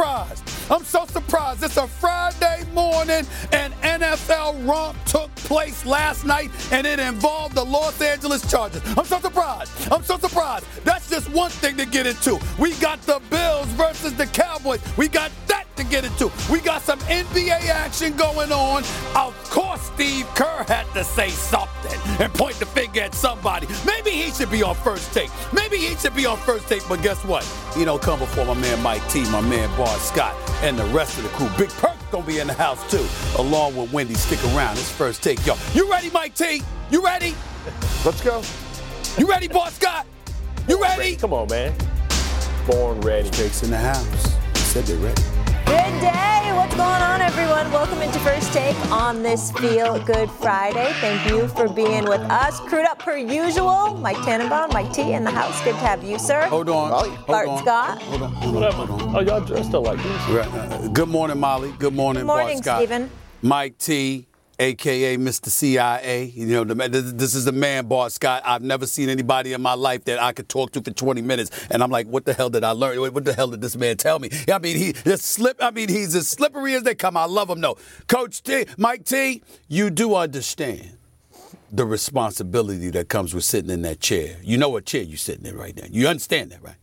I'm so surprised. I'm so surprised. It's a Friday morning and NFL romp took place last night and it involved the Los Angeles Chargers. I'm so surprised. I'm so surprised. That's just one thing to get into. We got the Bills versus the Cowboys. We got that to get into. We got some NBA action going on. Of course, Steve Kerr had to say something and point the finger at somebody. Maybe he should be on first take. Maybe he should be on first take, but guess what? He don't come before my man Mike T, my man Bart Scott, and the rest of the crew. Big Perk gonna be in the house too, along with Windy. Stick around. It's first take, y'all. You ready, Mike T? You ready? Let's go. You ready, Bart Scott? You ready? Come on, man. Born ready. Jake's in the house. He said they're ready. Good day. What's going on, everyone? Welcome into First Take on this Feel Good Friday. Thank you for being with us. Crewed up per usual. Mike Tannenbaum, Mike T in the house. Good to have you, sir. Hold on. Molly. Hold Bart on. Scott. Hold on. Hold on. Whatever. Hold on. Oh, y'all dressed up like this. Right, uh, Good morning, Molly. Good morning, Good morning, Bart Scott. Stephen. Mike T, aka Mr. CIA. You know, the, this is the man, Bart Scott. I've never seen anybody in my life that I could talk to for 20 minutes, and I'm like, what the hell did I learn? What the hell did this man tell me? I mean, he slip. I mean, he's as slippery as they come. I love him, though. Coach T, Mike T, you do understand the responsibility that comes with sitting in that chair. You know what chair you're sitting in right now. You understand that, right?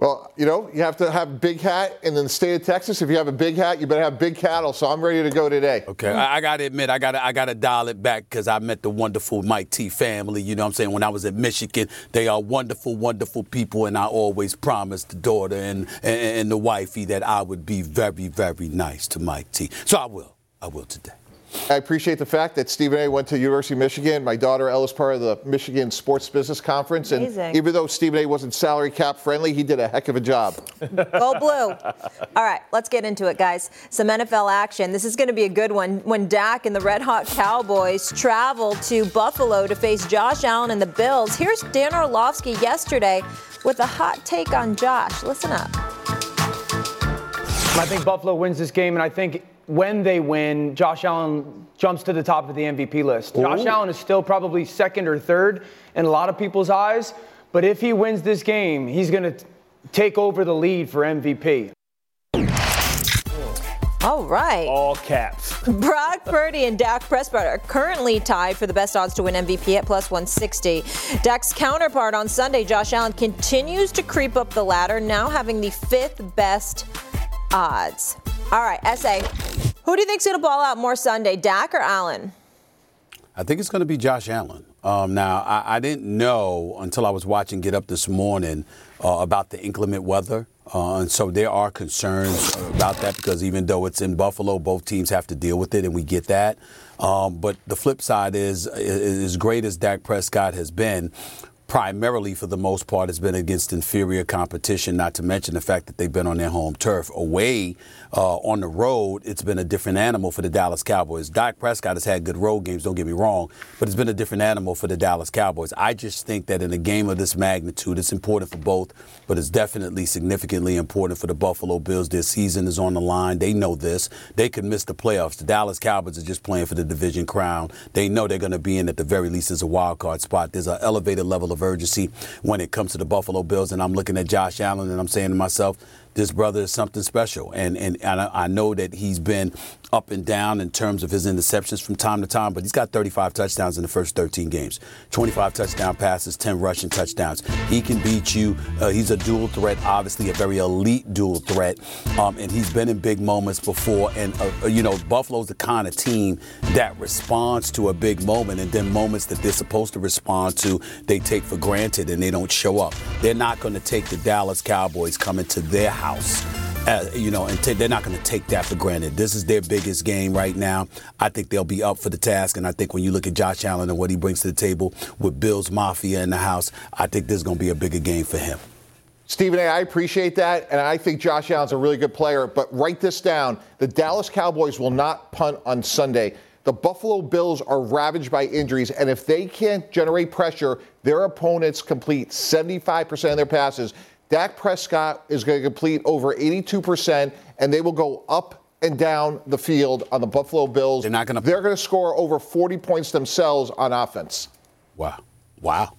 Well, you know, you have to have a big hat, and in the state of Texas, if you have a big hat, you better have big cattle. So I'm ready to go today. Okay, I, I got to admit, I got to I got to dial it back because I met the wonderful Mike T family. You know what I'm saying? When I was at Michigan, they are wonderful, wonderful people, and I always promised the daughter and, and, and the wifey that I would be very, very nice to Mike T. So I will. I will today. I appreciate the fact that Stephen A. went to University of Michigan. My daughter Ella's part of the Michigan Sports Business Conference, and Amazing. even though Stephen A. wasn't salary cap friendly, he did a heck of a job. Go blue. All right, let's get into it, guys. Some NFL action. This is going to be a good one. When Dak and the Red Hot Cowboys travel to Buffalo to face Josh Allen and the Bills, here's Dan Orlovsky yesterday with a hot take on Josh. Listen up. I think Buffalo wins this game, and I think when they win, Josh Allen jumps to the top of the MVP list. Josh Allen is still probably second or third in a lot of people's eyes, but if he wins this game, he's going to take over the lead for MVP. All right. All caps. Brock Purdy and Dak Prescott are currently tied for the best odds to win MVP at plus 160. Dak's counterpart on Sunday, Josh Allen, continues to creep up the ladder, now having the fifth best odds. All right, SA. Who do you think's going to ball out more Sunday, Dak or Allen? I think it's going to be Josh Allen. Um, now, I, I didn't know until I was watching Get Up this morning uh, about the inclement weather. Uh, and so there are concerns about that because even though it's in Buffalo, both teams have to deal with it, and we get that. Um, but the flip side is, is, as great as Dak Prescott has been, primarily for the most part has been against inferior competition, not to mention the fact that they've been on their home turf. Away uh, on the road, it's been a different animal for the Dallas Cowboys. Dak Prescott has had good road games, don't get me wrong, but it's been a different animal for the Dallas Cowboys. I just think that in a game of this magnitude, it's important for both, but it's definitely significantly important for the Buffalo Bills. Their season is on the line. They know this. They could miss the playoffs. The Dallas Cowboys are just playing for the division crown. They know they're going to be in at the very least as a wild card spot. There's an elevated level of urgency when it comes to the Buffalo Bills, and I'm looking at Josh Allen and I'm saying to myself, this brother is something special. And and, and I, I know that he's been up and down in terms of his interceptions from time to time, but he's got 35 touchdowns in the first 13 games, 25 touchdown passes, 10 rushing touchdowns. He can beat you. Uh, he's a dual threat, obviously a very elite dual threat, um, and he's been in big moments before. And uh, you know, Buffalo's the kind of team that responds to a big moment, and then moments that they're supposed to respond to, they take for granted and they don't show up. They're not going to take the Dallas Cowboys coming to their house uh, you know, and t- they're not going to take that for granted. This is their biggest game right now. I think they'll be up for the task, and I think when you look at Josh Allen and what he brings to the table with Bills Mafia in the house, I think this is going to be a bigger game for him. Stephen A., I appreciate that, and I think Josh Allen's a really good player. But write this down: the Dallas Cowboys will not punt on Sunday. The Buffalo Bills are ravaged by injuries, and if they can't generate pressure, their opponents complete 75% of their passes. Dak Prescott is going to complete over 82%, and they will go up and down the field on the Buffalo Bills. They're not going to. They're going to score over 40 points themselves on offense. Wow. Wow.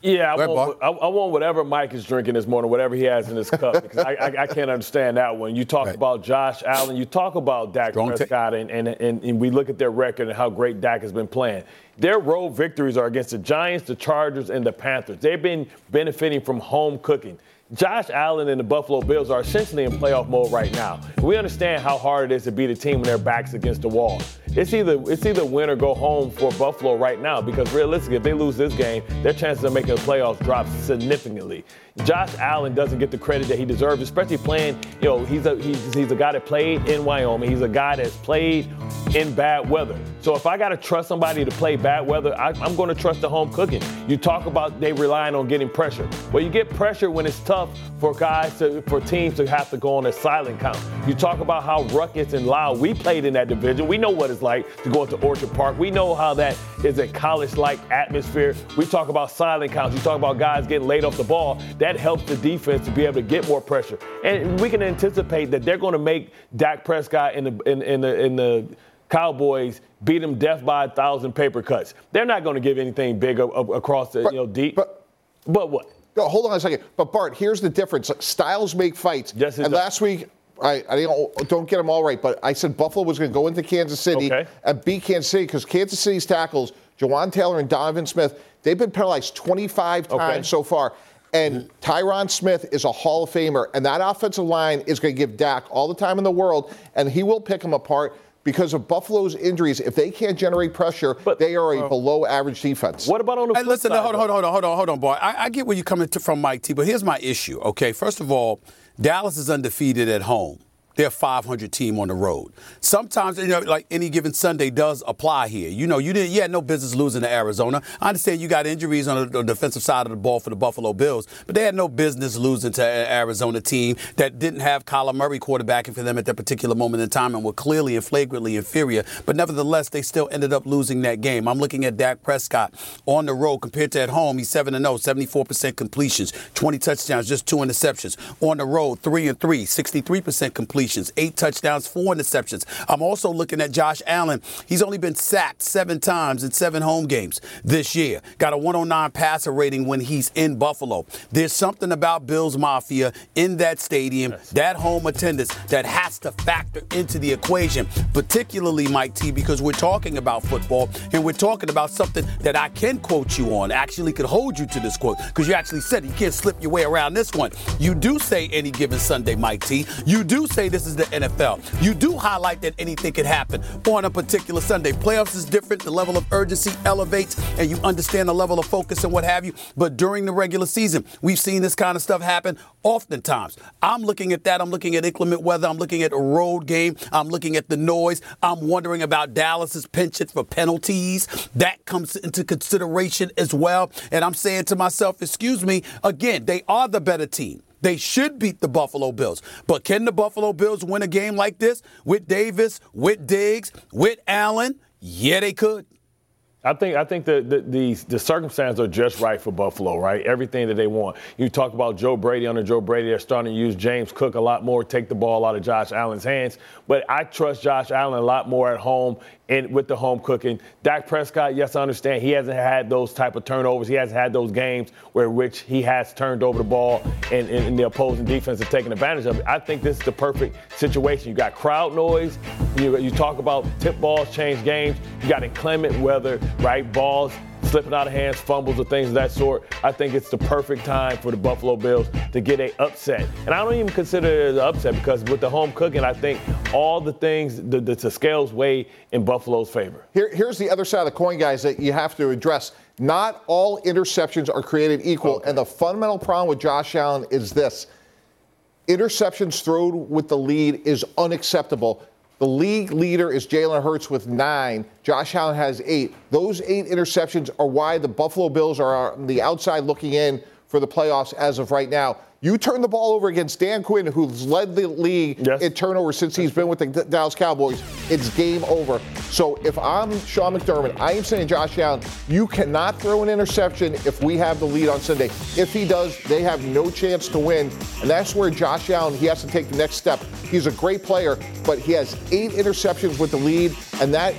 Yeah, I want, I, I want, whatever Mike is drinking this morning, whatever he has in his cup, because I, I, I, can't understand that one. You talk right. about Josh Allen, you talk about Dak Strong Prescott, t- and, and, and, and, we look at their record and how great Dak has been playing. Their road victories are against the Giants, the Chargers, and the Panthers. They've been benefiting from home cooking. Josh Allen and the Buffalo Bills are essentially in playoff mode right now. We understand how hard it is to beat a team when their back's against the wall. It's either it's either win or go home for Buffalo right now because realistically, if they lose this game, their chances of making the playoffs drop significantly. Josh Allen doesn't get the credit that he deserves, especially playing. You know, he's a he's, he's a guy that played in Wyoming. He's a guy that's played in bad weather. So if I got to trust somebody to play bad weather, I, am going to trust the home cooking. You talk about they relying on getting pressure. Well, you get pressure when it's tough for guys to for teams to have to go on a silent count. You talk about how ruckus and loud we played in that division. We know what it's like to go into Orchard Park. We know how that is a college-like atmosphere. We talk about silent counts. You talk about guys getting laid off the ball. That that helps the defense to be able to get more pressure. And we can anticipate that they're going to make Dak Prescott in the in, in the in the Cowboys beat them death by a thousand paper cuts. They're not going to give anything big across the but, you know deep. But, but what? No, hold on a second. But Bart, here's the difference. Styles make fights. Yes, and does. last week I, I don't, don't, get them all right, but I said Buffalo was going to go into Kansas City okay. and beat Kansas City because Kansas City's tackles, Jawaan Taylor and Donovan Smith, they've been penalized 25 okay. times so far. And Tyron Smith is a Hall of Famer, and that offensive line is going to give Dak all the time in the world, and he will pick him apart because of Buffalo's injuries. If they can't generate pressure, but, they are a uh, below average defense. What about on the hey, listen, side, hold on, hold on, hold on, hold on, boy. I, I get where you're coming to, from, Mike T, but here's my issue, okay? First of all, Dallas is undefeated at home they're 500 team on the road. Sometimes, you know, like any given Sunday does apply here. You know, you didn't, you had no business losing to Arizona. I understand you got injuries on the defensive side of the ball for the Buffalo Bills, but they had no business losing to an Arizona team that didn't have Kyler Murray quarterbacking for them at that particular moment in time and were clearly and flagrantly inferior. But nevertheless, they still ended up losing that game. I'm looking at Dak Prescott on the road compared to at home. He's 7 0, 74% completions, 20 touchdowns, just two interceptions. On the road, 3 and 3, 63% completion completions, eight touchdowns, four interceptions. I'm also looking at Josh Allen. He's only been sacked seven times in seven home games this year. Got a 109 passer rating when he's in Buffalo. There's something about Bills Mafia in that stadium, that home attendance, that has to factor into the equation, particularly Mike T, because we're talking about football and we're talking about something that I can quote you on, actually could hold you to this quote, because you actually said you can't slip your way around this one. You do say any given Sunday, Mike T. You do say this this is the NFL. You do highlight that anything can happen on a particular Sunday. Playoffs is different. The level of urgency elevates, and you understand the level of focus and what have you. But during the regular season, we've seen this kind of stuff happen oftentimes. I'm looking at that. I'm looking at inclement weather. I'm looking at a road game. I'm looking at the noise. I'm wondering about Dallas's penchant for penalties. That comes into consideration as well. And I'm saying to myself, excuse me, again, they are the better team. They should beat the Buffalo Bills. But can the Buffalo Bills win a game like this with Davis, with Diggs, with Allen? Yeah, they could. I think I think the, the, the the circumstances are just right for Buffalo, right? Everything that they want. You talk about Joe Brady under Joe Brady, they're starting to use James Cook a lot more, take the ball out of Josh Allen's hands. But I trust Josh Allen a lot more at home and with the home cooking. Dak Prescott, yes, I understand he hasn't had those type of turnovers. He hasn't had those games where which he has turned over the ball and, and, and the opposing defense is taking advantage of it. I think this is the perfect situation. You got crowd noise. You, you talk about tip balls change games. You got inclement weather, right? Balls slipping out of hands, fumbles, or things of that sort. I think it's the perfect time for the Buffalo Bills to get a upset. And I don't even consider it an upset because with the home cooking, I think all the things, the, the, the scales weigh in Buffalo's favor. Here, here's the other side of the coin, guys, that you have to address. Not all interceptions are created equal. Okay. And the fundamental problem with Josh Allen is this interceptions thrown with the lead is unacceptable. The league leader is Jalen Hurts with nine. Josh Allen has eight. Those eight interceptions are why the Buffalo Bills are on the outside looking in for the playoffs as of right now. You turn the ball over against Dan Quinn, who's led the league yes. in turnover since he's been with the Dallas Cowboys. It's game over. So if I'm Sean McDermott, I am saying Josh Allen, you cannot throw an interception if we have the lead on Sunday. If he does, they have no chance to win. And that's where Josh Allen, he has to take the next step. He's a great player, but he has eight interceptions with the lead, and that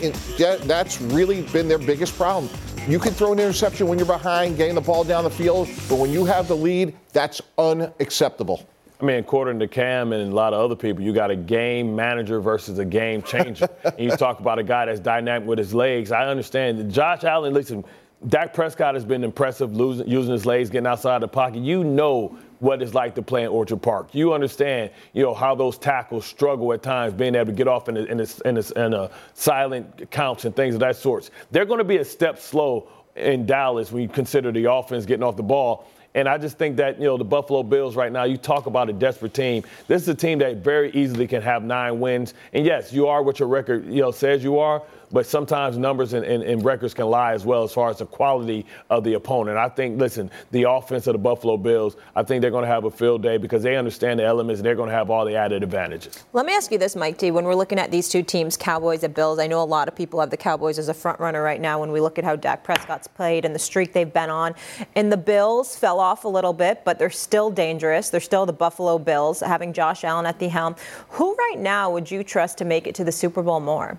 that's really been their biggest problem. You can throw an interception when you're behind, getting the ball down the field, but when you have the lead, that's unacceptable. I mean, according to Cam and a lot of other people, you got a game manager versus a game changer. and you talk about a guy that's dynamic with his legs. I understand. Josh Allen, listen, Dak Prescott has been impressive losing, using his legs, getting outside the pocket. You know what it's like to play in Orchard Park. You understand, you know, how those tackles struggle at times, being able to get off in a, in a, in a, in a silent counts and things of that sort. They're going to be a step slow in Dallas when you consider the offense getting off the ball. And I just think that, you know, the Buffalo Bills right now, you talk about a desperate team. This is a team that very easily can have nine wins. And yes, you are what your record, you know, says you are, but sometimes numbers and, and, and, records can lie as well as far as the quality of the opponent. I think, listen, the offense of the Buffalo Bills, I think they're going to have a field day because they understand the elements and they're going to have all the added advantages. Let me ask you this, Mike T. When we're looking at these two teams, Cowboys and Bills, I know a lot of people have the Cowboys as a front runner right now when we look at how Dak Prescott's played and the streak they've been on. And the Bills fell off a little bit, but they're still dangerous. They're still the Buffalo Bills, having Josh Allen at the helm. Who right now would you trust to make it to the Super Bowl more?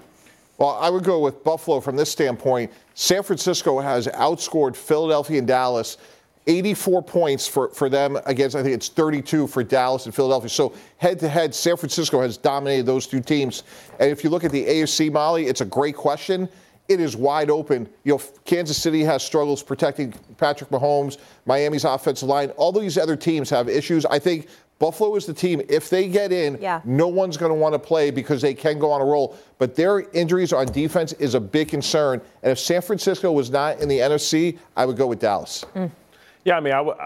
Well, I would go with Buffalo from this standpoint. San Francisco has outscored Philadelphia and Dallas 84 points for, for them against, I think it's 32 for Dallas and Philadelphia. So head to head, San Francisco has dominated those two teams. And if you look at the AFC, Molly, it's a great question. It is wide open. You know, Kansas City has struggles protecting Patrick Mahomes. Miami's offensive line. All these other teams have issues. I think Buffalo is the team. If they get in, yeah. no one's going to want to play because they can go on a roll. But their injuries on defense is a big concern. And if San Francisco was not in the NFC, I would go with Dallas. Mm. Yeah, I mean, I would.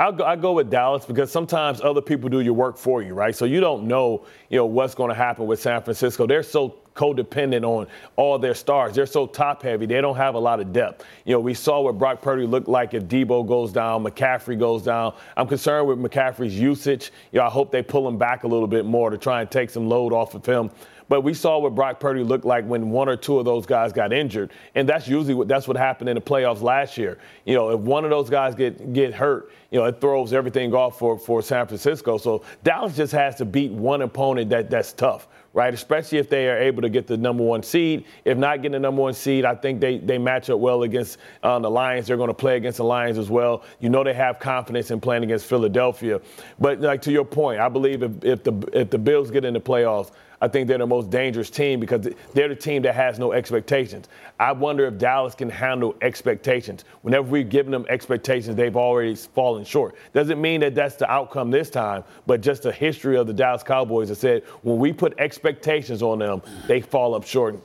I'll go, i go with Dallas because sometimes other people do your work for you, right? So you don't know, you know, what's going to happen with San Francisco. They're so codependent on all their stars. They're so top heavy. They don't have a lot of depth. You know, we saw what Brock Purdy looked like if Deebo goes down, McCaffrey goes down. I'm concerned with McCaffrey's usage. You know, I hope they pull him back a little bit more to try and take some load off of him. But we saw what Brock Purdy looked like when one or two of those guys got injured, and that's usually what that's what happened in the playoffs last year. You know, if one of those guys get get hurt, you know, it throws everything off for for San Francisco. So Dallas just has to beat one opponent that that's tough right? Especially if they are able to get the number one seed. If not getting the number one seed, I think they, they match up well against uh, the Lions. They're going to play against the Lions as well. You know they have confidence in playing against Philadelphia. But like to your point, I believe if, if the if the Bills get in the playoffs, I think they're the most dangerous team because they're the team that has no expectations. I wonder if Dallas can handle expectations. Whenever we've given them expectations, they've already fallen short. Doesn't mean that that's the outcome this time, but just the history of the Dallas Cowboys that said when we put expectations on them, they fall up short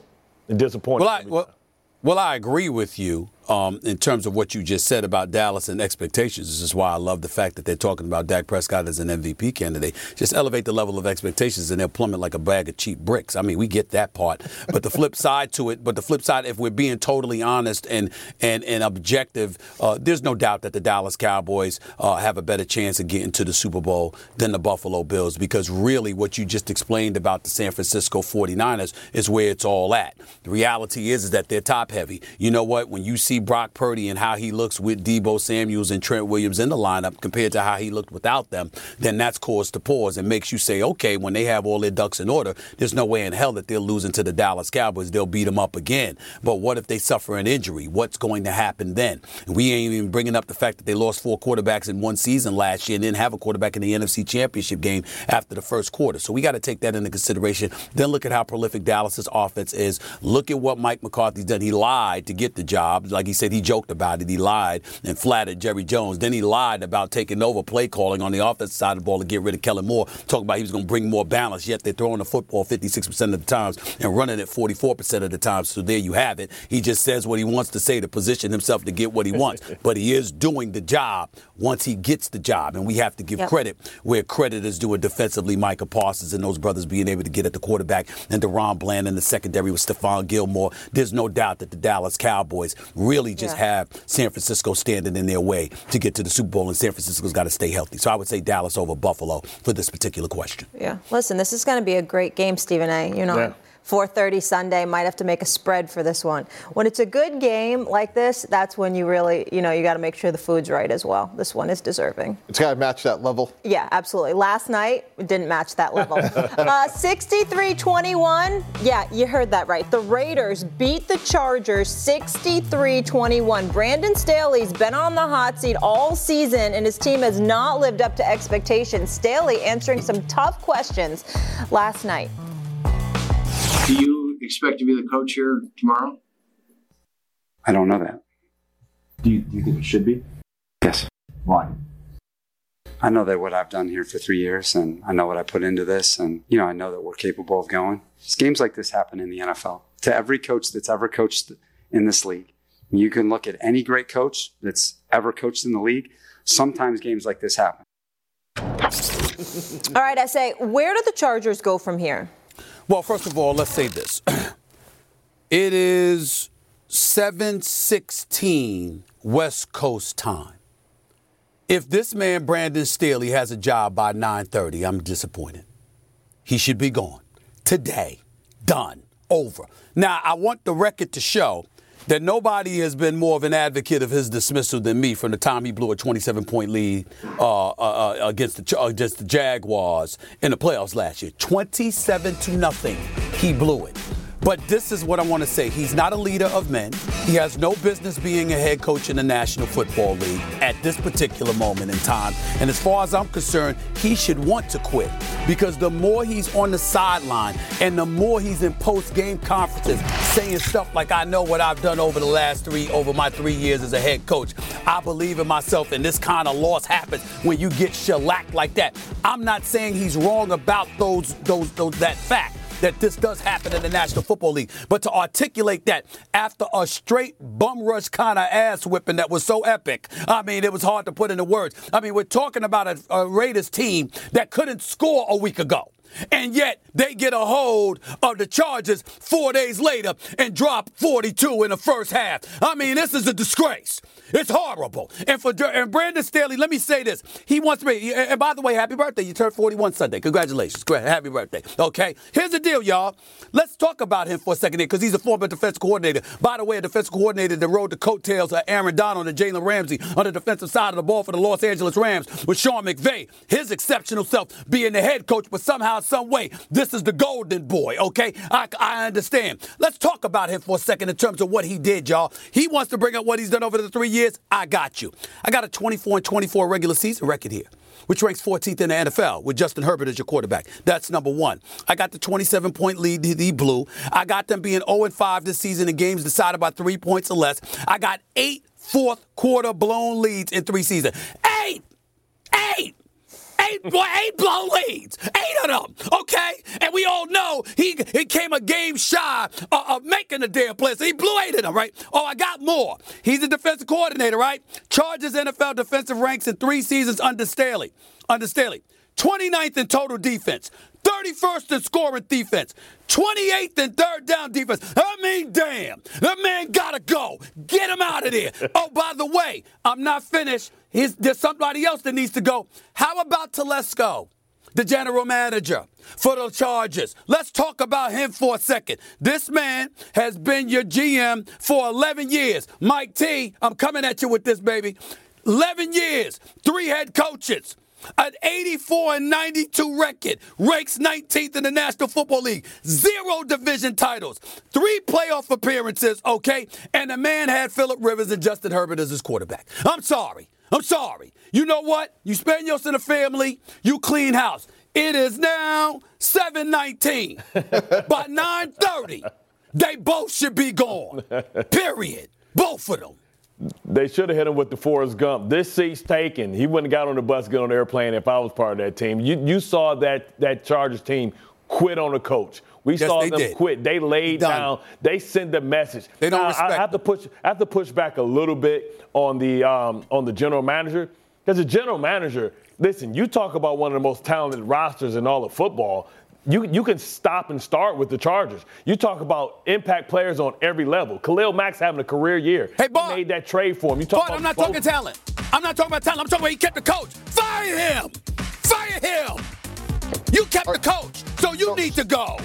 and disappoint. Well, I, well, well, I agree with you um, in terms of what you just said about Dallas and expectations. This is why I love the fact that they're talking about Dak Prescott as an MVP candidate. Just elevate the level of expectations and they'll plummet like a bag of cheap bricks. I mean, we get that part. But the flip side to it, but the flip side, if we're being totally honest and and, and objective, uh, there's no doubt that the Dallas Cowboys uh, have a better chance of getting to the Super Bowl than the Buffalo Bills because really what you just explained about the San Francisco 49ers is where it's all at. The reality is, is that they're top heavy. You know what? When you see see Brock Purdy and how he looks with Deebo Samuels and Trent Williams in the lineup compared to how he looked without them, then that's cause to pause and makes you say, okay, when they have all their ducks in order, there's no way in hell that they're losing to the Dallas Cowboys. They'll beat them up again. But what if they suffer an injury? What's going to happen then? we ain't even bringing up the fact that they lost four quarterbacks in one season last year and didn't have a quarterback in the NFC Championship game after the first quarter. So we got to take that into consideration. Then look at how prolific Dallas's offense is. Look at what Mike McCarthy's done. He lied to get the job. Like like he said, he joked about it. He lied and flattered Jerry Jones. Then he lied about taking over play calling on the offensive side of the ball to get rid of Kellen Moore, talking about he was going to bring more balance, yet they're throwing the football 56% of the times and running it 44% of the time. So there you have it. He just says what he wants to say to position himself to get what he wants. but he is doing the job once he gets the job. And we have to give yep. credit where credit is due defensively, Micah Parsons and those brothers being able to get at the quarterback and DaRon Bland in the secondary with Stephon Gilmore. There's no doubt that the Dallas Cowboys really really just yeah. have San Francisco standing in their way to get to the Super Bowl, and San Francisco's got to stay healthy. So I would say Dallas over Buffalo for this particular question. Yeah. Listen, this is going to be a great game, Stephen A. You know, yeah. 4:30 Sunday. Might have to make a spread for this one. When it's a good game like this, that's when you really, you know, you got to make sure the food's right as well. This one is deserving. It's got to match that level. Yeah, absolutely. Last night it didn't match that level. uh, 63-21. Yeah, you heard that right. The Raiders beat the Chargers 63-21. Brandon Staley's been on the hot seat all season, and his team has not lived up to expectations. Staley answering some tough questions last night. Do you expect to be the coach here tomorrow? I don't know that. Do you, do you think it should be? Yes. Why? I know that what I've done here for three years, and I know what I put into this, and you know I know that we're capable of going. Games like this happen in the NFL to every coach that's ever coached in this league. You can look at any great coach that's ever coached in the league. Sometimes games like this happen. All right, I say, where do the Chargers go from here? Well, first of all, let's say this. it is 716 West Coast time. If this man, Brandon Staley, has a job by 930, I'm disappointed. He should be gone. Today. Done. Over. Now, I want the record to show that nobody has been more of an advocate of his dismissal than me from the time he blew a 27 point lead uh, uh, uh against the against the Jaguars in the playoffs last year. 27 to nothing, he blew it. But this is what I want to say. He's not a leader of men. He has no business being a head coach in the National Football League at this particular moment in time. And as far as I'm concerned, he should want to quit because the more he's on the sideline and the more he's in post-game conferences saying stuff like I know what I've done over the last 3 over my 3 years as a head coach. I believe in myself and this kind of loss happens when you get shellacked like that. I'm not saying he's wrong about those those, those that fact that this does happen in the National Football League. But to articulate that after a straight bum rush kind of ass whipping that was so epic, I mean, it was hard to put into words. I mean, we're talking about a, a Raiders team that couldn't score a week ago. And yet they get a hold of the Chargers four days later and drop 42 in the first half. I mean, this is a disgrace. It's horrible. And for and Brandon Staley, let me say this. He wants be, and by the way, happy birthday. You turned 41 Sunday. Congratulations. Great. Happy birthday. Okay. Here's the deal, y'all. Let's talk about him for a second here because he's a former defense coordinator. By the way, a defense coordinator that rode the coattails of Aaron Donald and Jalen Ramsey on the defensive side of the ball for the Los Angeles Rams with Sean McVay. His exceptional self being the head coach, but somehow, some way, this is the golden boy, okay? I, I understand. Let's talk about him for a second in terms of what he did, y'all. He wants to bring up what he's done over the three years I got you. I got a 24 and 24 regular season record here which ranks 14th in the NFL with Justin Herbert as your quarterback. That's number one. I got the 27 point lead to the Blue. I got them being 0 5 this season in games decided by three points or less. I got eight fourth quarter blown leads in three seasons. Eight! Eight! Eight, boy, eight blown leads. Eight of them. Okay? And we all know he, he came a game shy of, of making the damn play. So he blew eight of them, right? Oh, I got more. He's a defensive coordinator, right? Chargers NFL defensive ranks in three seasons under Staley. Under Staley. 29th in total defense. 31st in scoring defense, 28th in third down defense. I mean, damn, that man gotta go. Get him out of there. oh, by the way, I'm not finished. There's somebody else that needs to go. How about Telesco, the general manager for the Chargers? Let's talk about him for a second. This man has been your GM for 11 years. Mike T, I'm coming at you with this, baby. 11 years, three head coaches. An 84 and 92 record, ranks 19th in the National Football League, zero division titles, three playoff appearances, okay? And the man had Philip Rivers and Justin Herbert as his quarterback. I'm sorry. I'm sorry. You know what? You spend yours in the family, you clean house. It is now 719. By 930, they both should be gone. Period. Both of them. They should have hit him with the Forrest Gump. This seat's taken. He wouldn't have got on the bus, get on the airplane if I was part of that team. You, you saw that, that Chargers team quit on a coach. We yes, saw them did. quit. They laid down. They send a message. They don't now, respect. I have to push. I have to push back a little bit on the um, on the general manager because the general manager. Listen, you talk about one of the most talented rosters in all of football. you, you can stop and start with the Chargers. You talk about impact players on every level. Khalil Mack's having a career year. Hey, Bart. He made that trade for him. You talk Bart, I'm not talking talent. I'm not talking about talent. I'm talking about he kept the coach. Fire him. Fire him. You kept the coach, so you need to go.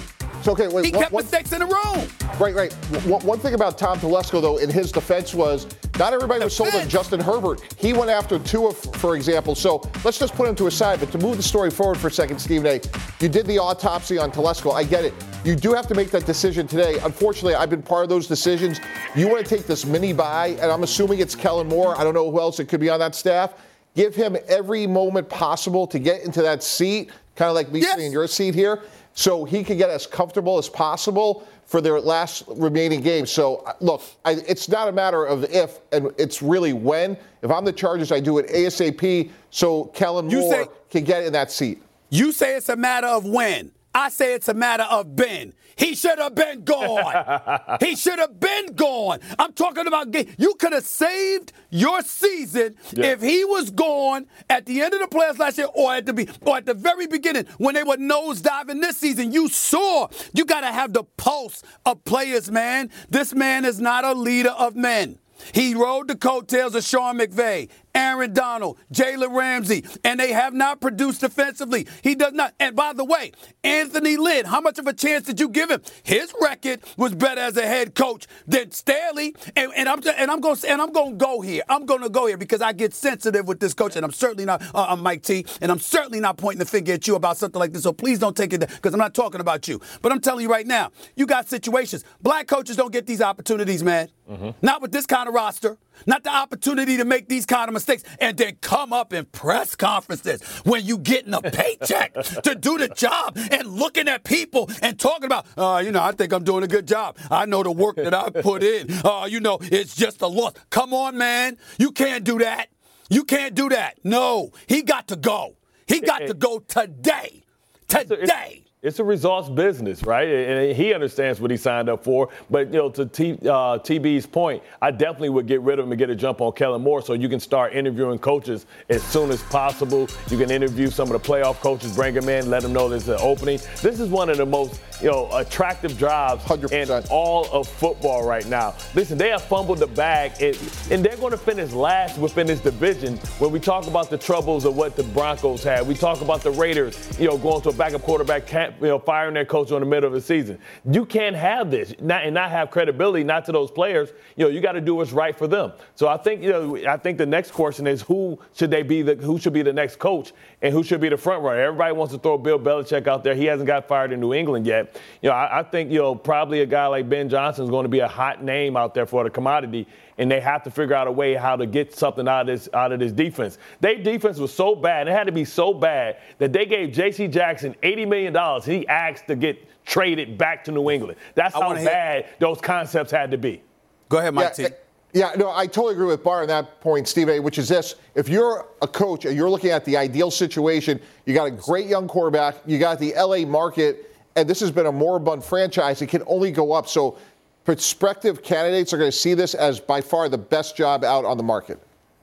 Okay, wait. He kept one, mistakes in the row. Right, right. One, one thing about Tom Telesco, though, in his defense was not everybody was sold on Justin Herbert. He went after Tua, for example. So let's just put him to a side. But to move the story forward for a second, Stephen A., you did the autopsy on Telesco. I get it. You do have to make that decision today. Unfortunately, I've been part of those decisions. You want to take this mini buy, and I'm assuming it's Kellen Moore. I don't know who else it could be on that staff. Give him every moment possible to get into that seat, kind of like me yes. sitting in your seat here so he can get as comfortable as possible for their last remaining game. So, uh, look, I, it's not a matter of if, and it's really when. If I'm the Chargers, I do it ASAP so Kellen you Moore say, can get in that seat. You say it's a matter of when. I say it's a matter of Ben. He should have been gone. he should have been gone. I'm talking about you could have saved your season yeah. if he was gone at the end of the playoffs last year or at the be- or at the very beginning when they were nosediving this season. You saw you got to have the pulse of players, man. This man is not a leader of men. He rode the coattails of Sean McVay. Aaron Donald, Jalen Ramsey, and they have not produced defensively. He does not. And by the way, Anthony Lynn, how much of a chance did you give him? His record was better as a head coach than Staley. And, and I'm and I'm going and I'm going to go here. I'm going to go here because I get sensitive with this coach, and I'm certainly not uh, I'm Mike T, and I'm certainly not pointing the finger at you about something like this. So please don't take it because I'm not talking about you. But I'm telling you right now, you got situations. Black coaches don't get these opportunities, man. Mm-hmm. Not with this kind of roster not the opportunity to make these kind of mistakes and then come up in press conferences when you getting a paycheck to do the job and looking at people and talking about, uh, you know, I think I'm doing a good job. I know the work that I put in. Uh, you know, it's just a loss. Come on, man. You can't do that. You can't do that. No, he got to go. He got to go today. Today. It's a results business, right? And he understands what he signed up for. But you know, to T, uh, TB's point, I definitely would get rid of him and get a jump on Kellen Moore, so you can start interviewing coaches as soon as possible. You can interview some of the playoff coaches, bring them in, let them know there's an opening. This is one of the most you know attractive jobs 100%. in all of football right now. Listen, they have fumbled the bag, and they're going to finish last within this division. When we talk about the troubles of what the Broncos had, we talk about the Raiders, you know, going to a backup quarterback camp you know, firing their coach in the middle of the season. You can't have this not, and not have credibility, not to those players. You know, you got to do what's right for them. So I think, you know, I think the next question is who should they be the who should be the next coach and who should be the front runner. Everybody wants to throw Bill Belichick out there. He hasn't got fired in New England yet. You know, I, I think you know probably a guy like Ben Johnson is going to be a hot name out there for the commodity and they have to figure out a way how to get something out of this out of this defense. Their defense was so bad, it had to be so bad that they gave J.C. Jackson $80 million. He asked to get traded back to New England. That's how bad hear. those concepts had to be. Go ahead, Mike yeah, T. Yeah, no, I totally agree with Bar on that point, Steve A., which is this. If you're a coach and you're looking at the ideal situation, you got a great young quarterback, you got the LA market, and this has been a moribund franchise, it can only go up. So prospective candidates are going to see this as by far the best job out on the market?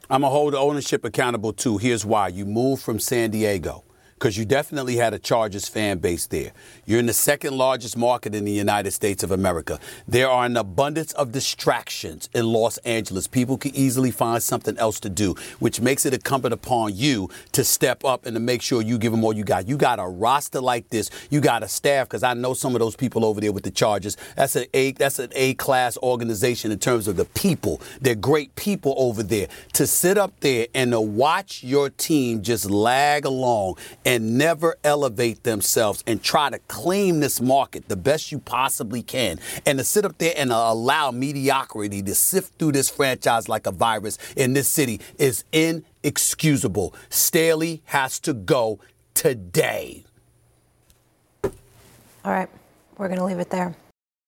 I'm going to hold ownership accountable too. Here's why. You moved from San Diego because you definitely had a Chargers fan base there. You're in the second largest market in the United States of America. There are an abundance of distractions in Los Angeles. People can easily find something else to do, which makes it incumbent upon you to step up and to make sure you give them all you got. You got a roster like this. You got a staff because I know some of those people over there with the Chargers. That's an A. That's an A class organization in terms of the people. They're great people over there. To sit up there and to watch your team just lag along and never elevate themselves and try to claim this market the best you possibly can and to sit up there and allow mediocrity to sift through this franchise like a virus in this city is inexcusable. Staley has to go today. All right, we're going to leave it there.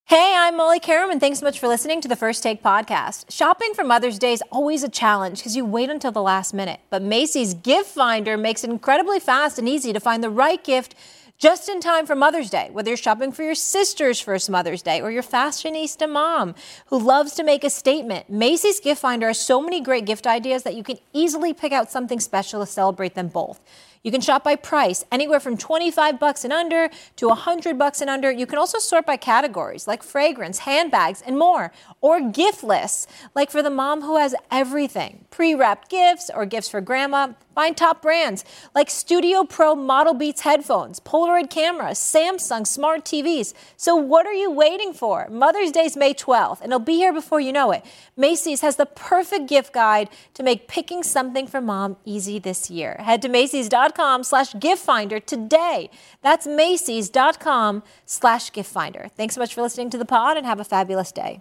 Hey, I'm Molly Qerim, and thanks so much for listening to the First Take podcast. Shopping for Mother's Day is always a challenge because you wait until the last minute. But Macy's Gift Finder makes it incredibly fast and easy to find the right gift just in time for Mother's Day, whether you're shopping for your sister's first Mother's Day or your fashionista mom who loves to make a statement. Macy's Gift Finder has so many great gift ideas that you can easily pick out something special to celebrate them both. You can shop by price, anywhere from 25 bucks and under to 100 bucks and under. You can also sort by categories like fragrance, handbags, and more, or gift lists, like for the mom who has everything pre wrapped gifts or gifts for grandma. Find top brands like Studio Pro Model Beats headphones, Polaroid cameras, Samsung smart TVs. So what are you waiting for? Mother's Day is May 12th, and it'll be here before you know it. Macy's has the perfect gift guide to make picking something for mom easy this year. Head to Macy's.com slash gift finder today. That's Macy's.com slash gift finder. Thanks so much for listening to the pod and have a fabulous day.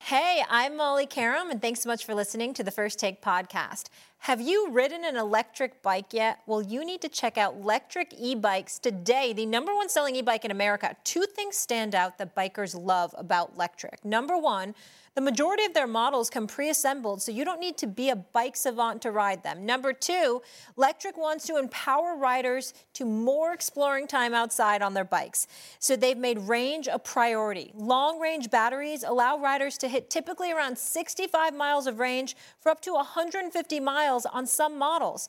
Hey, I'm Molly Qerim, and thanks so much for listening to the First Take podcast. Have you ridden an electric bike yet? Well, you need to check out Lectric e-bikes today, the number one selling e-bike in America. Two things stand out that bikers love about Lectric. Number one, the majority of their models come pre-assembled, so you don't need to be a bike savant to ride them. Number two, Lectric wants to empower riders to more exploring time outside on their bikes. So they've made range a priority. Long range batteries allow riders to hit typically around 65 miles of range for up to 150 miles on some models.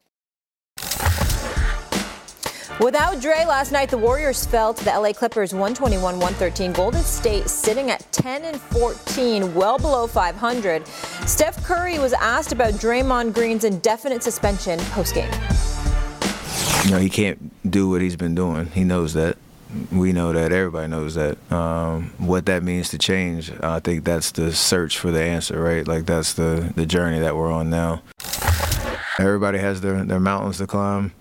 Without Dre last night, the Warriors fell to the LA Clippers 121 113. Golden State sitting at 10 and 14, well below 500. Steph Curry was asked about Draymond Green's indefinite suspension postgame. You know, he can't do what he's been doing. He knows that. We know that. Everybody knows that. Um, what that means to change, I think that's the search for the answer, right? Like that's the the journey that we're on now. Everybody has their their mountains to climb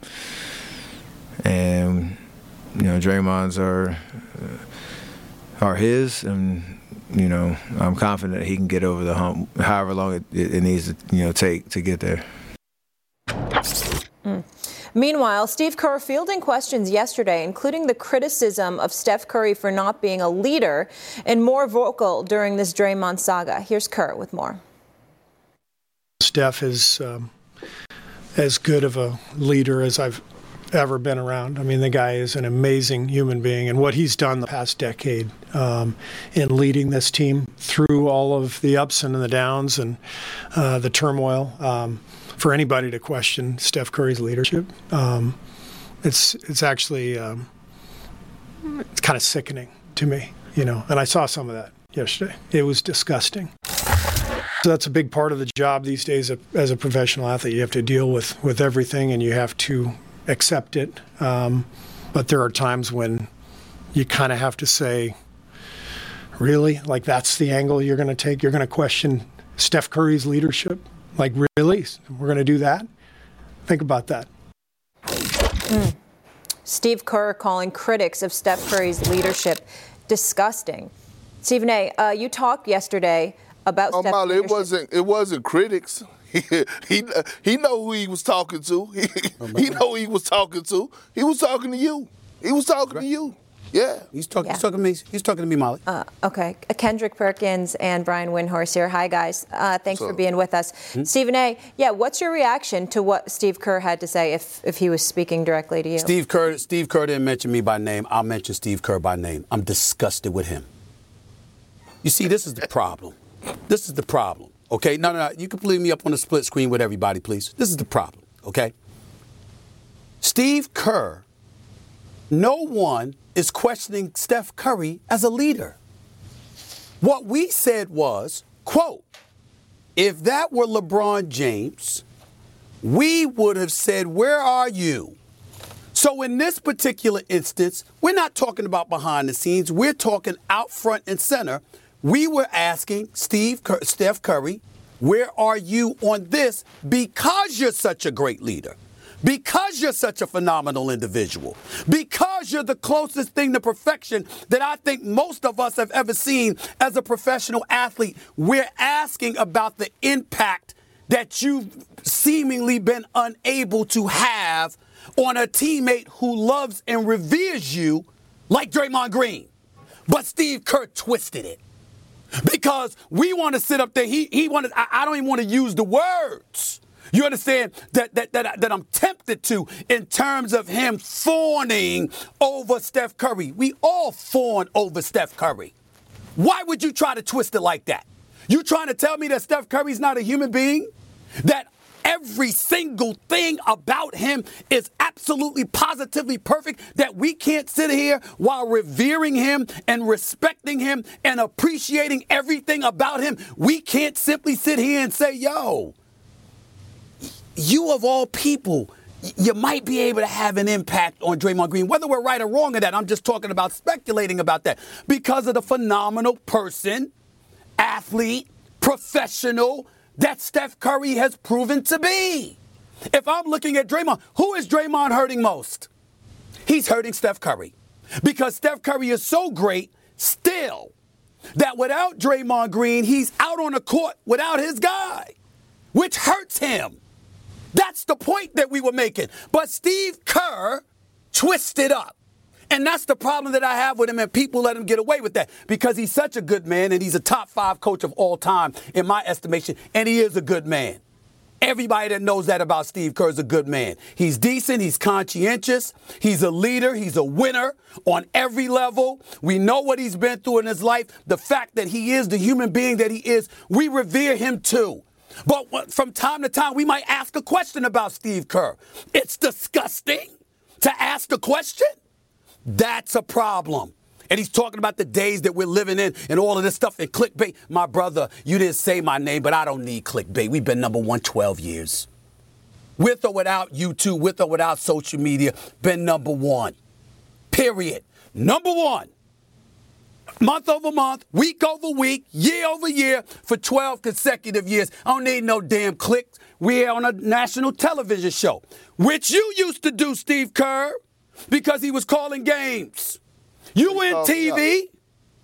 and you know Draymond's are uh, are his, and you know I'm confident he can get over the hump, however long it, it needs to you know take to get there. Mm. Meanwhile, Steve Kerr fielding questions yesterday, including the criticism of Steph Curry for not being a leader and more vocal during this Draymond saga. Here's Kerr with more. Steph is um, as good of a leader as I've ever been around. I mean, the guy is an amazing human being, and what he's done the past decade um, in leading this team through all of the ups and the downs and uh, the turmoil. Um, for anybody to question Steph Curry's leadership, um, it's it's actually um, it's kind of sickening to me, you know. And I saw some of that yesterday. It was disgusting. So that's a big part of the job these days as a professional athlete. You have to deal with with everything, and you have to accept it. Um, but there are times when you kind of have to say, really? Like, that's the angle you're going to take? You're going to question Steph Curry's leadership? Like, really? We're going to do that? Think about that. Mm. Steve Kerr calling critics of Steph Curry's leadership disgusting. Stephen A., uh, you talked yesterday about oh, Molly, it wasn't it wasn't critics. He he he know who he was talking to. He, oh, he know who he was talking to. He was talking to you. He was talking right. to you. Yeah. He's talking. Yeah. He's talking to me. He's talking to me, Molly. Uh, okay. Kendrick Perkins and Brian Windhorst here. Hi, guys. Uh, thanks so, for being with us. Hmm? Stephen A. Yeah. What's your reaction to what Steve Kerr had to say if if he was speaking directly to you? Steve Kerr. Steve Kerr didn't mention me by name. I'll mention Steve Kerr by name. I'm disgusted with him. You see, this is the problem. This is the problem. Okay, no, no, no. You can leave me up on the split screen with everybody, please. This is the problem. Okay. Steve Kerr. No one is questioning Steph Curry as a leader. What we said was, quote, if that were LeBron James, we would have said, Where are you? So, in this particular instance, we're not talking about behind the scenes, we're talking out front and center. We were asking Steve, Steph Curry, Where are you on this because you're such a great leader? because you're such a phenomenal individual, because you're the closest thing to perfection that I think most of us have ever seen as a professional athlete, we're asking about the impact that you've seemingly been unable to have on a teammate who loves and reveres you like Draymond Green. But Steve Kerr twisted it. Because we want to sit up there. He, he wanted, I, I don't even want to use the words you understand that, that, that, that I'm tempted to in terms of him fawning over Steph Curry. We all fawn over Steph Curry. Why would you try to twist it like that? You trying to tell me that Steph Curry's not a human being? That every single thing about him is absolutely positively perfect that we can't sit here while revering him and respecting him and appreciating everything about him. We can't simply sit here and say, yo, you of all people, you might be able to have an impact on Draymond Green. Whether we're right or wrong in that, I'm just talking about speculating about that because of the phenomenal person, athlete, professional that Steph Curry has proven to be. If I'm looking at Draymond, who is Draymond hurting most? He's hurting Steph Curry because Steph Curry is so great still that without Draymond Green, he's out on the court without his guy, which hurts him. That's the point that we were making. But Steve Kerr twisted up. And that's the problem that I have with him, and people let him get away with that because he's such a good man and he's a top five coach of all time, in my estimation, and he is a good man. Everybody that knows that about Steve Kerr is a good man. He's decent, he's conscientious, he's a leader, he's a winner on every level. We know what he's been through in his life. The fact that he is the human being that he is, we revere him too. But from time to time, we might ask a question about Steve Kerr. It's disgusting to ask the question. That's a problem. And he's talking about the days that we're living in and all of this stuff and clickbait. My brother, you didn't say my name, but I don't need clickbait. We've been number one 12 years. With or without YouTube, with or without social media, been number one. Period. Number one month over month, week over week, year over year for 12 consecutive years. I don't need no damn clicks. We're on a national television show, which you used to do, Steve Kerr, because he was calling games. You win TV.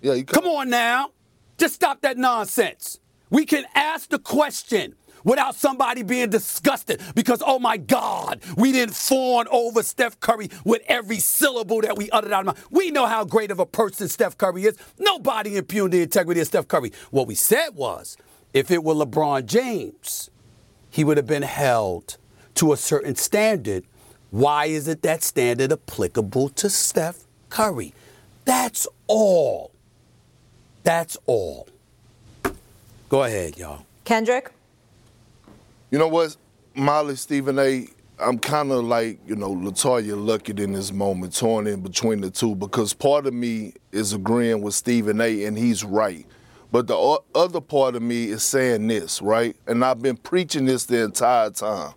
Yeah, come on now. Just stop that nonsense. We can ask the question without somebody being disgusted because, oh my God, we didn't fawn over Steph Curry with every syllable that we uttered out of mouth. We know how great of a person Steph Curry is. Nobody impugned the integrity of Steph Curry. What we said was, if it were LeBron James, he would have been held to a certain standard. Why is it that standard applicable to Steph Curry? That's all. That's all. Go ahead, y'all. Kendrick? You know what, Molly, Stephen A. I'm kind of like, you know, LeToya Luckett in this moment, torn in between the two, because part of me is agreeing with Stephen A. and he's right. But the other part of me is saying this, right? And I've been preaching this the entire time.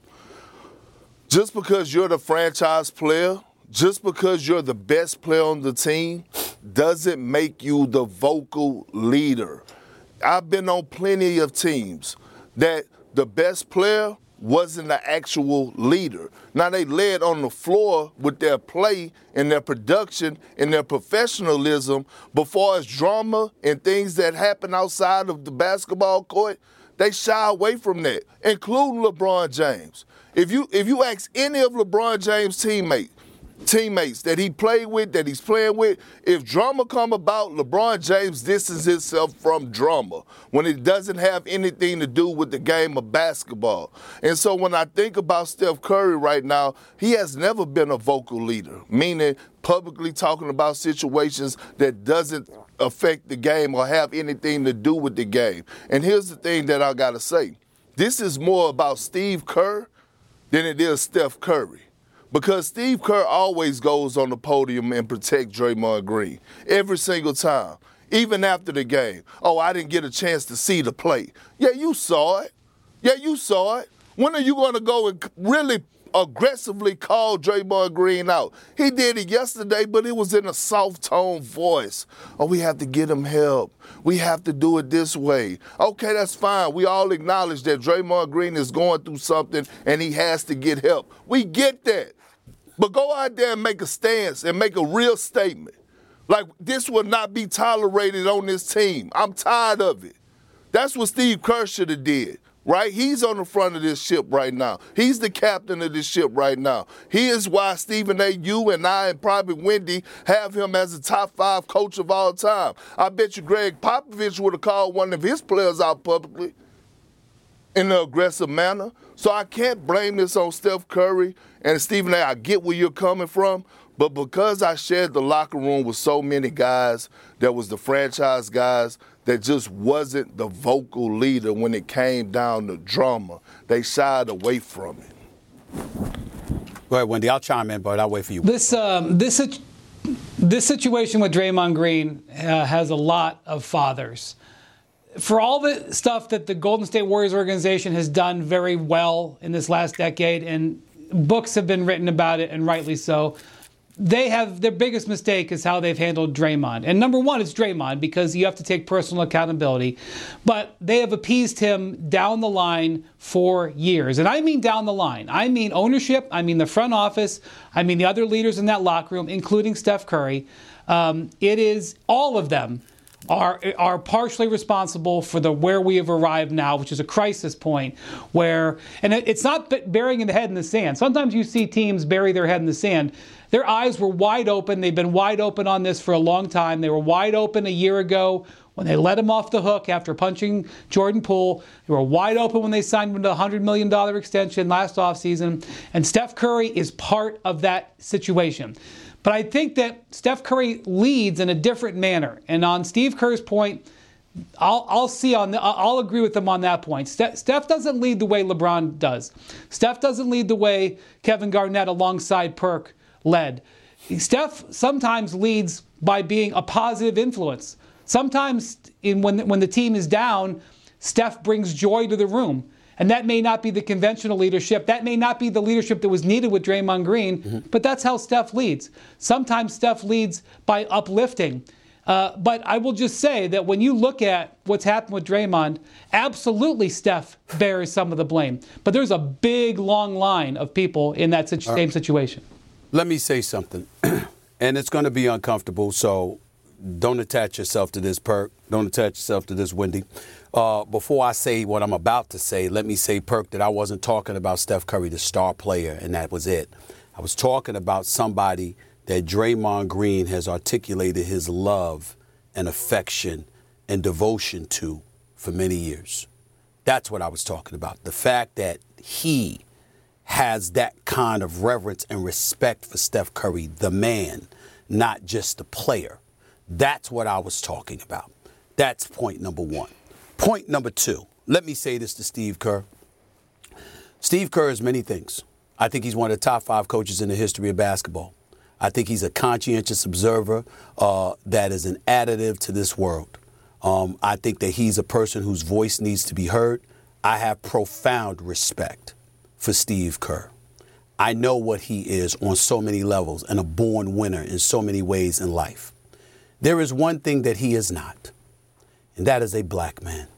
Just because you're the franchise player, just because you're the best player on the team, doesn't make you the vocal leader. I've been on plenty of teams that – the best player wasn't the actual leader. Now they led on the floor with their play and their production and their professionalism, but far as drama and things that happen outside of the basketball court, they shy away from that, including LeBron James. If you if you ask any of LeBron James' teammates, teammates that he played with, that he's playing with. If drama come about, LeBron James distances himself from drama when it doesn't have anything to do with the game of basketball. And so when I think about Steph Curry right now, he has never been a vocal leader, meaning publicly talking about situations that doesn't affect the game or have anything to do with the game. And here's the thing that I got to say. This is more about Steve Kerr than it is Steph Curry. Because Steve Kerr always goes on the podium and protect Draymond Green every single time, even after the game. Oh, I didn't get a chance to see the play. Yeah, you saw it. Yeah, you saw it. When are you going to go and really aggressively called Draymond Green out. He did it yesterday, but it was in a soft tone voice. Oh, we have to get him help. We have to do it this way. Okay, that's fine. We all acknowledge that Draymond Green is going through something and he has to get help. We get that. But go out there and make a stance and make a real statement. Like, this will not be tolerated on this team. I'm tired of it. That's what Steve Kerr should have did right? He's on the front of this ship right now. He's the captain of this ship right now. He is why Stephen A. You and I and probably Windy have him as a top five coach of all time. I bet you Gregg Popovich would have called one of his players out publicly in an aggressive manner. So I can't blame this on Steph Curry and Stephen A. I get where you're coming from, but because I shared the locker room with so many guys that was the franchise guys that just wasn't the vocal leader when it came down to drama. They shied away from it. Go ahead, Windy. I'll chime in, but I'll wait for you. This um, this this situation with Draymond Green uh, has a lot of fathers. For all the stuff that the Golden State Warriors organization has done very well in this last decade, and books have been written about it, and rightly so they have their biggest mistake is how they've handled Draymond. And number one, it's Draymond because you have to take personal accountability. But they have appeased him down the line for years. And I mean down the line. I mean ownership, I mean the front office, I mean the other leaders in that locker room, including Steph Curry. Um, it is all of them are are partially responsible for the where we have arrived now, which is a crisis point where and it's not burying the head in the sand. Sometimes you see teams bury their head in the sand. Their eyes were wide open. They've been wide open on this for a long time. They were wide open a year ago when they let him off the hook after punching Jordan Poole. They were wide open when they signed him to a $100 million extension last offseason. And Steph Curry is part of that situation. But I think that Steph Curry leads in a different manner. And on Steve Kerr's point, I'll, I'll see on the, I'll agree with him on that point. Steph, Steph doesn't lead the way LeBron does. Steph doesn't lead the way Kevin Garnett alongside Perk led. Steph sometimes leads by being a positive influence. Sometimes in, when, when the team is down, Steph brings joy to the room. And that may not be the conventional leadership. That may not be the leadership that was needed with Draymond Green, mm-hmm. but that's how Steph leads. Sometimes Steph leads by uplifting. Uh, but I will just say that when you look at what's happened with Draymond, absolutely Steph bears some of the blame. But there's a big, long line of people in that situ- same situation. Let me say something, and it's going to be uncomfortable, so don't attach yourself to this perk. Don't attach yourself to this Windy. Uh, before I say what I'm about to say, let me say, Perk, that I wasn't talking about Steph Curry, the star player, and that was it. I was talking about somebody that Draymond Green has articulated his love and affection and devotion to for many years. That's what I was talking about. The fact that he has that kind of reverence and respect for Steph Curry, the man, not just the player. That's what I was talking about. That's point number one. Point number two, let me say this to Steve Kerr. Steve Kerr is many things. I think he's one of the top five coaches in the history of basketball. I think he's a conscientious observer uh, that is an additive to this world. Um, I think that he's a person whose voice needs to be heard. I have profound respect for Steve Kerr. I know what he is on so many levels and a born winner in so many ways in life. There is one thing that he is not, and that is a black man.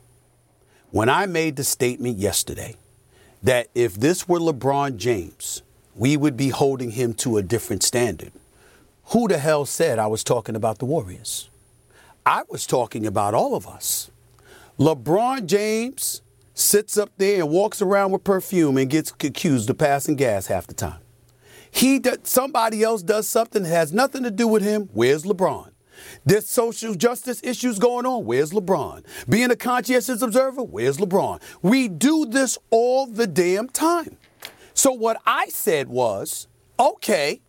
When I made the statement yesterday that if this were LeBron James, we would be holding him to a different standard, who the hell said I was talking about the Warriors? I was talking about all of us. LeBron James sits up there and walks around with perfume and gets accused of passing gas half the time. He does, somebody else does something that has nothing to do with him. Where's LeBron? There's social justice issues going on. Where's LeBron? Being a conscientious observer. Where's LeBron? We do this all the damn time. So what I said was, okay,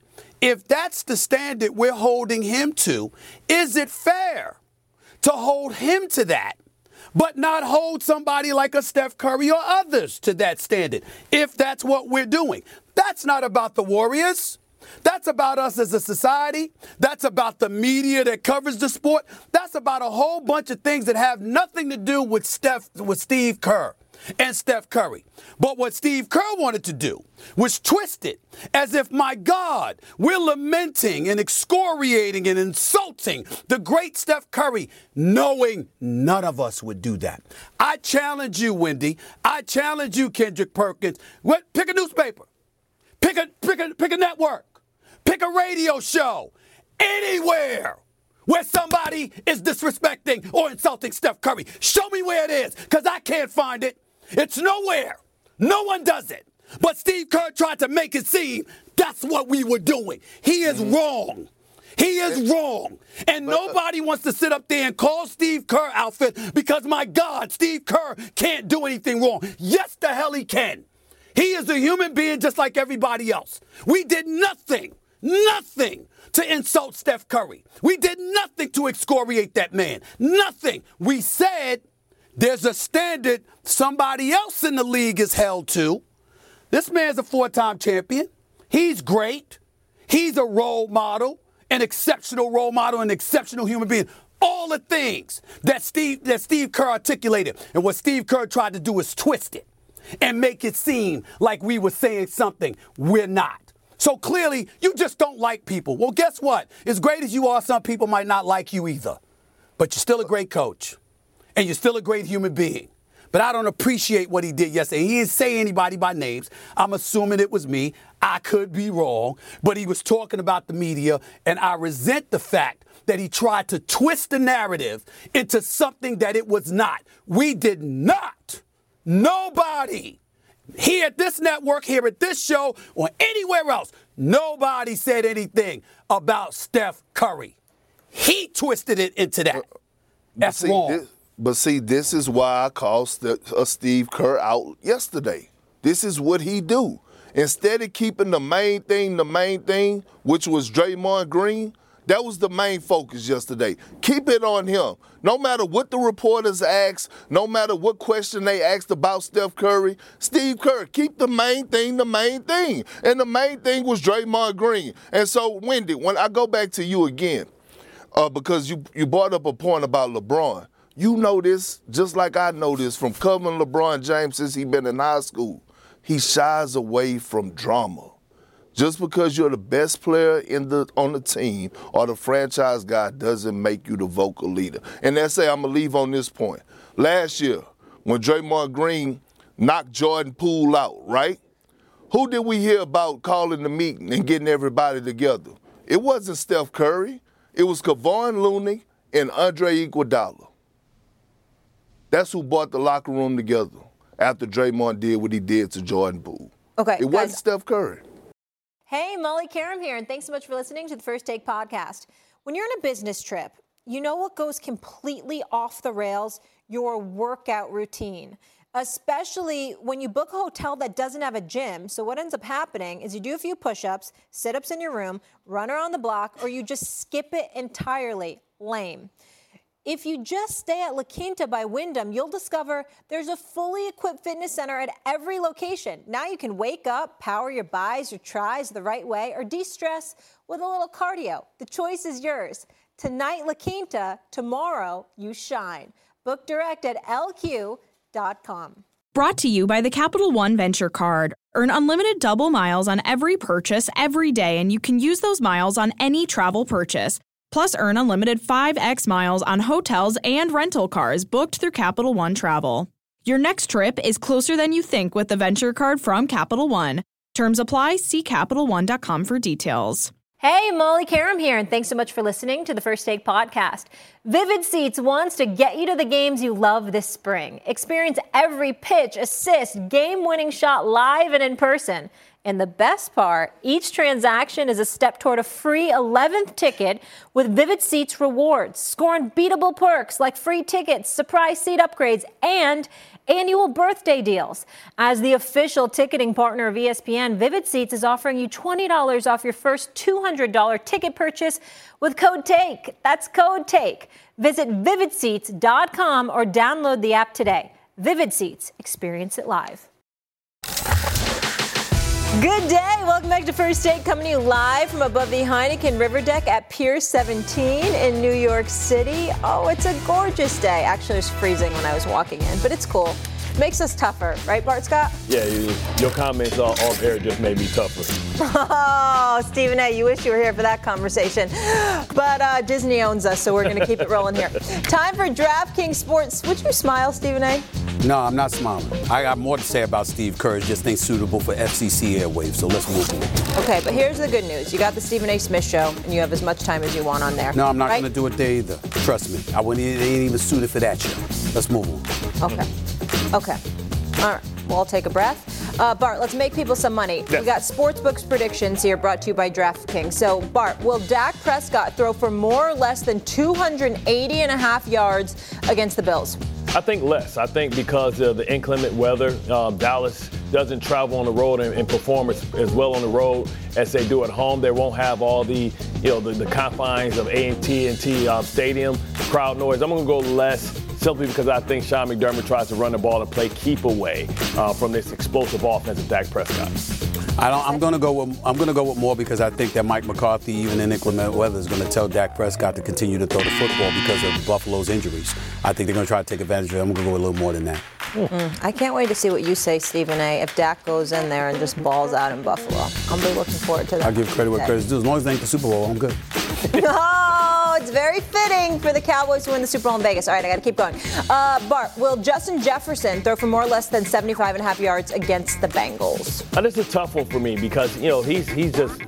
If that's the standard we're holding him to, is it fair to hold him to that, but not hold somebody like a Steph Curry or others to that standard? If that's what we're doing, that's not about the Warriors. That's about us as a society. That's about the media that covers the sport. That's about a whole bunch of things that have nothing to do with Steph with Steve Kerr and Steph Curry. But what Steve Kerr wanted to do was twist it as if, my God, we're lamenting and excoriating and insulting the great Steph Curry, knowing none of us would do that. I challenge you, Windy. I challenge you, Kendrick Perkins. What, pick a newspaper. Pick a, pick a, pick a network. Pick a radio show. Anywhere where somebody is disrespecting or insulting Steph Curry. Show me where it is, because I can't find it. It's nowhere. No one does it. But Steve Kerr tried to make it seem that's what we were doing. He is mm-hmm. wrong. He is wrong. And uh, nobody wants to sit up there and call Steve Kerr outfit because, my God, Steve Kerr can't do anything wrong. Yes, the hell he can. He is a human being just like everybody else. We did nothing, nothing to insult Steph Curry. We did nothing to excoriate that man. Nothing. We said there's a standard somebody else in the league is held to. This man's a four time champion. He's great. He's a role model, an exceptional role model, an exceptional human being. All the things that Steve that Steve Kerr articulated. And what Steve Kerr tried to do is twist it and make it seem like we were saying something we're not. So clearly, you just don't like people. Well, guess what? As great as you are, some people might not like you either. But you're still a great coach and you're still a great human being. But I don't appreciate what he did yesterday. He didn't say anybody by names. I'm assuming it was me. I could be wrong, but he was talking about the media, and I resent the fact that he tried to twist the narrative into something that it was not. We did not. Nobody here at this network, here at this show, or anywhere else, nobody said anything about Steph Curry. He twisted it into that. That's see, wrong. This, but see, this is why I called uh, Steve Kerr out yesterday. This is what he do. Instead of keeping the main thing, the main thing, which was Draymond Green, that was the main focus yesterday. Keep it on him. No matter what the reporters ask, no matter what question they asked about Steph Curry, Steve Kerr, keep the main thing the main thing. And the main thing was Draymond Green. And so, Windy, when I go back to you again, uh, because you, you brought up a point about LeBron. You know this just like I know this from covering LeBron James since he been in high school. He shies away from drama. Just because you're the best player in the on the team or the franchise guy doesn't make you the vocal leader. And that's say I'm gonna leave on this point. Last year, when Draymond Green knocked Jordan Poole out, right? Who did we hear about calling the meeting and getting everybody together? It wasn't Steph Curry. It was Kevon Looney and Andre Iguodala. That's who brought the locker room together after Draymond did what he did to Jordan Poole. Okay. It guys, wasn't Steph Curry. Hey, Molly Qerim here, and thanks so much for listening to the First Take podcast. When you're on a business trip, you know what goes completely off the rails? Your workout routine especially when you book a hotel that doesn't have a gym. So, what ends up happening is you do a few push ups, sit ups in your room, run around the block, or you just skip it entirely. Lame. If you just stay at La Quinta by Wyndham, you'll discover there's a fully equipped fitness center at every location. Now you can wake up, power your buys, your tries the right way, or de stress with a little cardio. The choice is yours. Tonight, La Quinta, tomorrow, you shine. Book direct at lq.com. Brought to you by the Capital One Venture Card. Earn unlimited double miles on every purchase every day, and you can use those miles on any travel purchase. Plus, earn unlimited 5x miles on hotels and rental cars booked through Capital One Travel. Your next trip is closer than you think with the Venture Card from Capital One. Terms apply. See CapitalOne.com for details. Hey, Molly Qerim here, and thanks so much for listening to the First Take podcast. Vivid Seats wants to get you to the games you love this spring. Experience every pitch, assist, game winning shot live and in person. And the best part, each transaction is a step toward a free 11th ticket with Vivid Seats rewards. Score unbeatable perks like free tickets, surprise seat upgrades, and annual birthday deals. As the official ticketing partner of ESPN, Vivid Seats is offering you $20 off your first $200 ticket purchase with code TAKE. That's code TAKE. Visit vividseats.com or download the app today. Vivid Seats, experience it live. Good day. Welcome back to First Take, coming to you live from above the Heineken River Deck at Pier 17 in New York City. Oh, it's a gorgeous day. Actually, it was freezing when I was walking in, but it's cool. Makes us tougher, right, Bart Scott? Yeah, you, your comments off air just made me tougher. Oh, Stephen A., you wish you were here for that conversation. But uh, Disney owns us, so we're going to keep it rolling here. Time for DraftKings Sports. Would you smile, Stephen A.? No, I'm not smiling. I got more to say about Steve Kerr. Just ain't suitable for FCC airwaves. So let's move on. Okay, but here's the good news. You got the Stephen A. Smith show, and you have as much time as you want on there. No, I'm not right? going to do it there either. Trust me. I wouldn't ain't even suited for that show. Let's move on. Okay. Okay. All right. Well, I'll take a breath. Uh, Bart, let's make people some money. We got Sportsbooks predictions here brought to you by DraftKings. So, Bart, will Dak Prescott throw for more or less than 280 and a half yards against the Bills? I think less. I think because of the inclement weather, um, Dallas doesn't travel on the road and, and perform as, as, well on the road as they do at home. They won't have all the, you know, the, the confines of AT&T um, Stadium, crowd noise. I'm going to go less simply because I think Sean McDermott tries to run the ball and play keep away uh, from this explosive offense of Dak Prescott. I am going to go with I'm going to go with more because I think that Mike McCarthy, even in inclement weather, is going to tell Dak Prescott to continue to throw the football because of Buffalo's injuries. I think they're going to try to take advantage of it. I'm going to go a little more than that. Mm, I can't wait to see what you say, Stephen A. If Dak goes in there and just balls out in Buffalo, I'll be looking forward to that. I'll give credit where credit's due. As long as they ain't the Super Bowl, I'm good. oh, it's very fitting for the Cowboys to win the Super Bowl in Vegas. All right, I got to keep going. Uh, Bart, will Justin Jefferson throw for more or less than 75 and a half yards against the Bengals? Uh, this is a tough one for me because you know he's he's just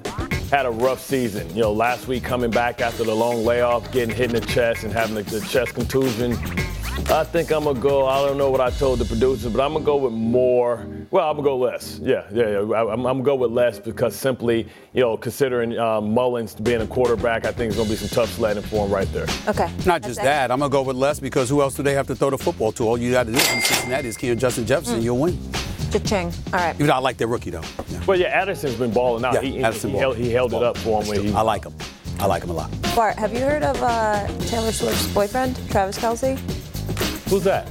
had a rough season. You know, last week coming back after the long layoff, getting hit in the chest and having the, the chest contusion. I think I'm gonna go. I don't know what I told the producers, but I'm gonna go with more. Well, I'm gonna go less. Yeah, yeah, yeah. I, am gonna go with less because simply, you know, considering um, Mullens being a quarterback, I think it's gonna be some tough sledding for him right there. Okay. Not just that. I'm gonna go with less because who else do they have to throw the football to? All you got to do in Cincinnati is Keon Justin Jefferson. Mm. You'll win. Cha-ching. All right. Even though I like their rookie though. Yeah. Well, yeah, Addison's been balling out. Yeah, he, Addison he, ball. held, he held it up for him when he. I like him. I like him a lot. Bart, have you heard of uh, Taylor Swift's boyfriend, Travis Kelce? Who's that?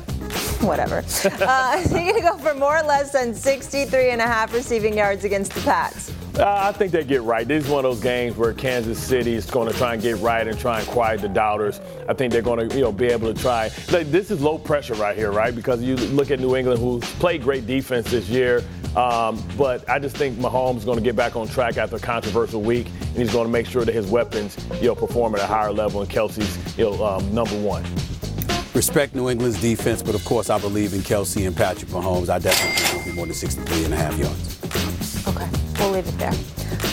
Whatever. uh, you're going to go for more or less than 63 and a half receiving yards against the Pats. Uh, I think they get right. This is one of those games where Kansas City is going to try and get right and try and quiet the doubters. I think they're going to, you know, be able to try. Like, this is low pressure right here, right? Because you look at New England, who played great defense this year. Um, but I just think Mahomes is going to get back on track after a controversial week, and he's going to make sure that his weapons, you know, perform at a higher level. And Kelce's, you know, um, number one respect New England's defense, but of course I believe in Kelce and Patrick Mahomes. I definitely think it'll be more than 63 and a half yards. Okay, we'll leave it there.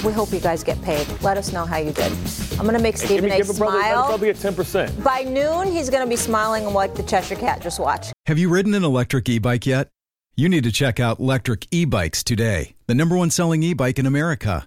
We hope you guys get paid. Let us know how you did. I'm going to make Stephen A. smile. Probably at 10%. By noon, he's going to be smiling like the Cheshire Cat. Just watch. Have you ridden an electric e-bike yet? You need to check out Lectric E-Bikes today, the number one selling e-bike in America.